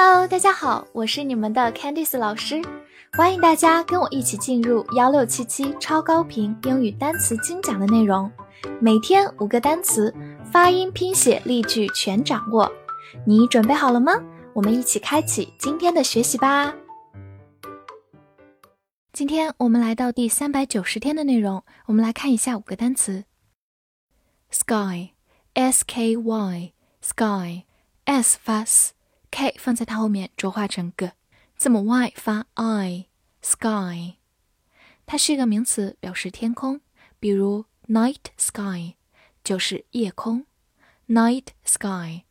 Hello，大家好，我是你们的 Candice 老师，欢迎大家跟我一起进入幺六七七超高频英语单词精讲的内容，每天五个单词，发音、拼写、例句全掌握，你准备好了吗？我们一起开启今天的学习吧。今天我们来到第三百九十天的内容，我们来看一下五个单词。：sky，s k y，sky，s 发 k 放在它后面浊化成 g，字母 y 发 i，sky，它是一个名词，表示天空，比如 night sky 就是夜空，night sky，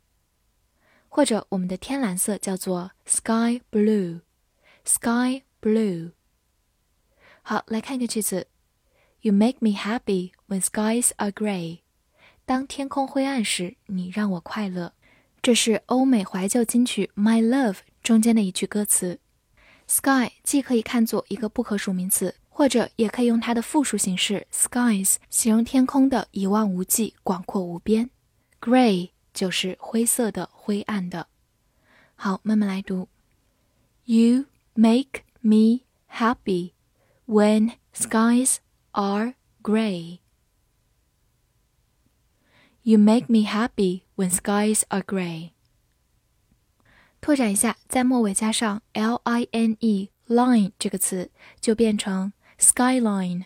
或者我们的天蓝色叫做 sky blue，sky blue。好，来看一个句子：You make me happy when skies are gray。当天空灰暗时，你让我快乐。这是欧美怀旧金曲《My Love》中间的一句歌词。Sky 既可以看作一个不可数名词，或者也可以用它的复数形式 skies 形容天空的一望无际、广阔无边。Gray 就是灰色的、灰暗的。好，慢慢来读。You make me happy。when skies are gray. You make me happy when skies are gray. 拓展一下，在末尾加上 l i n e line 这个词，就变成 skyline，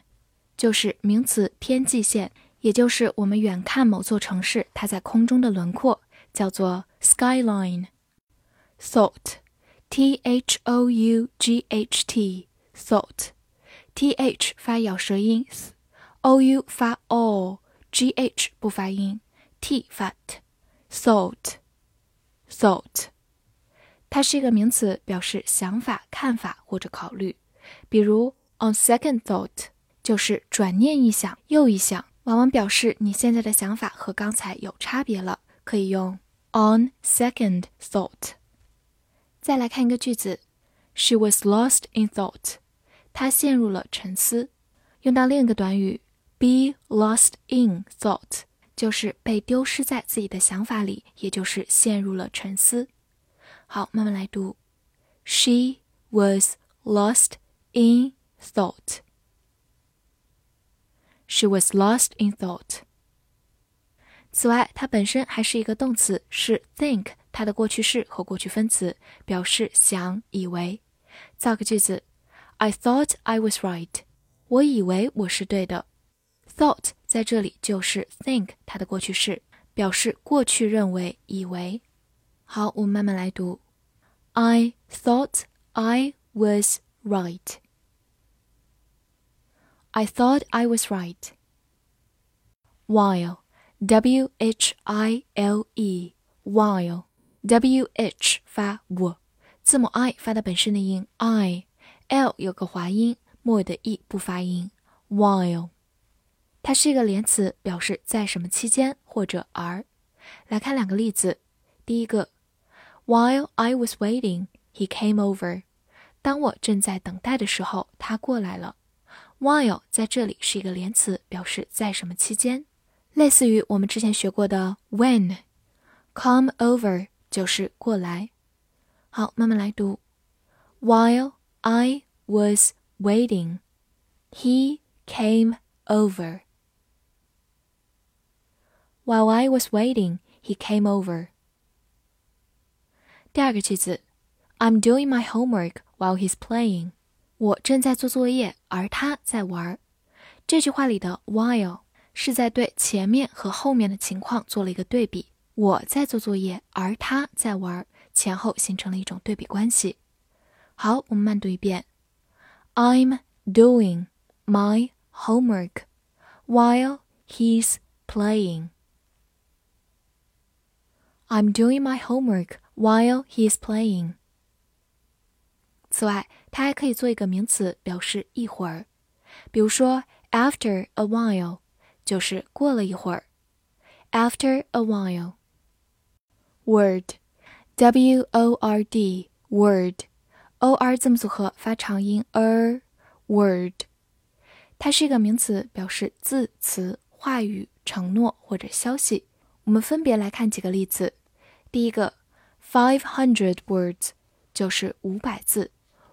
就是名词天际线，也就是我们远看某座城市它在空中的轮廓，叫做 skyline。thought，t h o u g h t，thought。t h 发咬舌音，o u 发 o，g h 不发音 ，t 发 t，thought，thought，它是一个名词，表示想法、看法或者考虑。比如 on second thought 就是转念一想又一想，往往表示你现在的想法和刚才有差别了，可以用 on second thought。再来看一个句子，She was lost in thought。她陷入了沉思，用到另一个短语 be lost in thought，就是被丢失在自己的想法里，也就是陷入了沉思。好，慢慢来读，She was lost in thought. She was lost in thought. 此外，它本身还是一个动词，是 think 它的过去式和过去分词，表示想、以为。造个句子。I thought I was right。我以为我是对的。Thought 在这里就是 think 它的过去式，表示过去认为、以为。好，我们慢慢来读。I thought I was right. I thought I was right. While, W H I L E, while, W H 发 w，字母 I 发的本身的音 I。l 有个滑音，末尾的 e 不发音。while， 它是一个连词，表示在什么期间或者而。来看两个例子。第一个，While I was waiting, he came over。当我正在等待的时候，他过来了。While 在这里是一个连词，表示在什么期间，类似于我们之前学过的 when。Come over 就是过来。好，慢慢来读。While I was waiting. He came over. While I was waiting, he came over. 第二个句子，I'm doing my homework while he's playing. 我正在做作业，而他在玩。这句话里的 while 是在对前面和后面的情况做了一个对比。我在做作业，而他在玩，前后形成了一种对比关系。好，我们慢读一遍。I'm doing my homework while he's playing. I'm doing my homework while he's playing. 此外，它还可以做一个名词，表示一会儿。比如说，after a while 就是过了一会儿。After a while. Word, W-O-R-D, word. o r 字母组合发长音 er word，它是一个名词，表示字词、话语、承诺或者消息。我们分别来看几个例子。 第一个 Five hundred words 就是五百字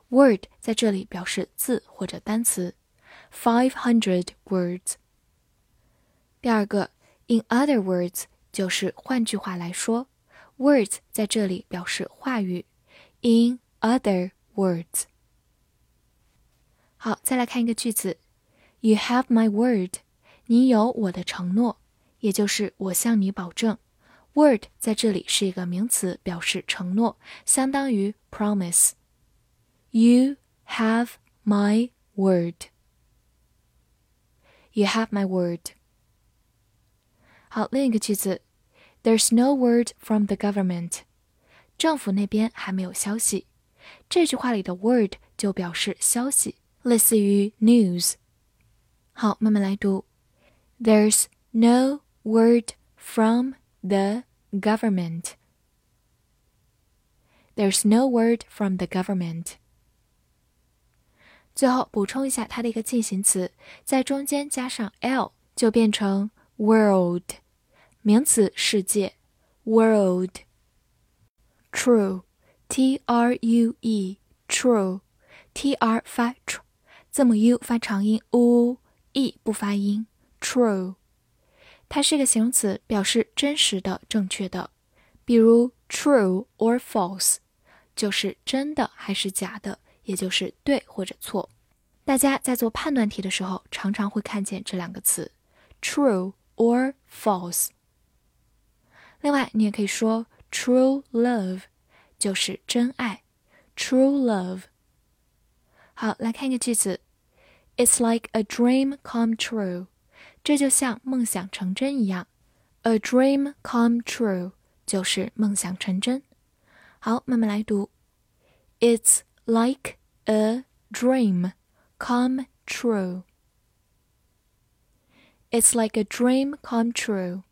，word 在这里表示字或者单词。Five hundred words。第二个，in other words 就是换句话来说，words 在这里表示话语。In other words。好，再来看一个句子，You have my word，你有我的承诺，也就是我向你保证。Word 在这里是一个名词，表示承诺，相当于 promise。You have my word。You have my word。好，另一个句子，There's no word from the government。政府那边还没有消息。这句话里的 word 就表示消息，类似于 news。好，慢慢来读。There's no word from the government. There's no word from the government. 最后补充一下它的一个进行词，在中间加上 l 就变成 world，名词世界 world。true，t r u e，true，t r 发 tr，字母 u 发长音 u，e 不发音 true。 它是一个形容词，表示真实的、正确的。比如 true or false，就是真的还是假的，也就是对或者错。大家在做判断题的时候，常常会看见这两个词：true or false。另外，你也可以说 true love，就是真爱，true love。好，来看一个句子：It's like a dream come true。这就像梦想成真一样，a dream come true 就是梦想成真。好，慢慢来读，It's like a dream come true. It's like a dream come true.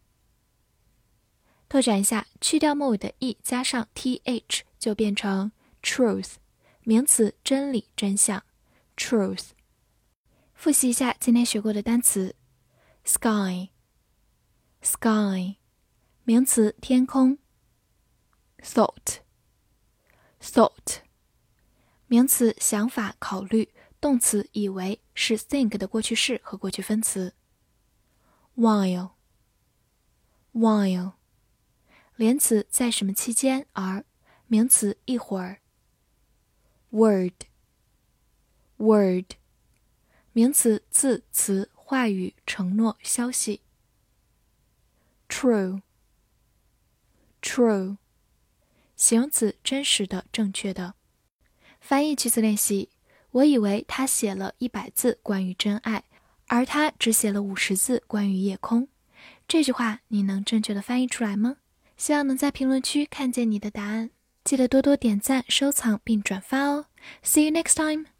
拓展一下，去掉末尾的 e，加上 th 就变成 truth，名词，真理、真相。truth。复习一下今天学过的单词。sky sky 名词天空 thought thought 名词想法考虑动词以为是 think 的过去式和过去分词 while while 连词在什么期间而名词一会儿 word word 名词字词 话语、承诺、消息。True，true，形容词，真实的、正确的。翻译句子练习：我以为他写了一百字关于真爱，而他只写了五十字关于夜空。这句话你能正确的翻译出来吗？希望能在评论区看见你的答案。记得多多点赞、收藏并转发哦。See you next time.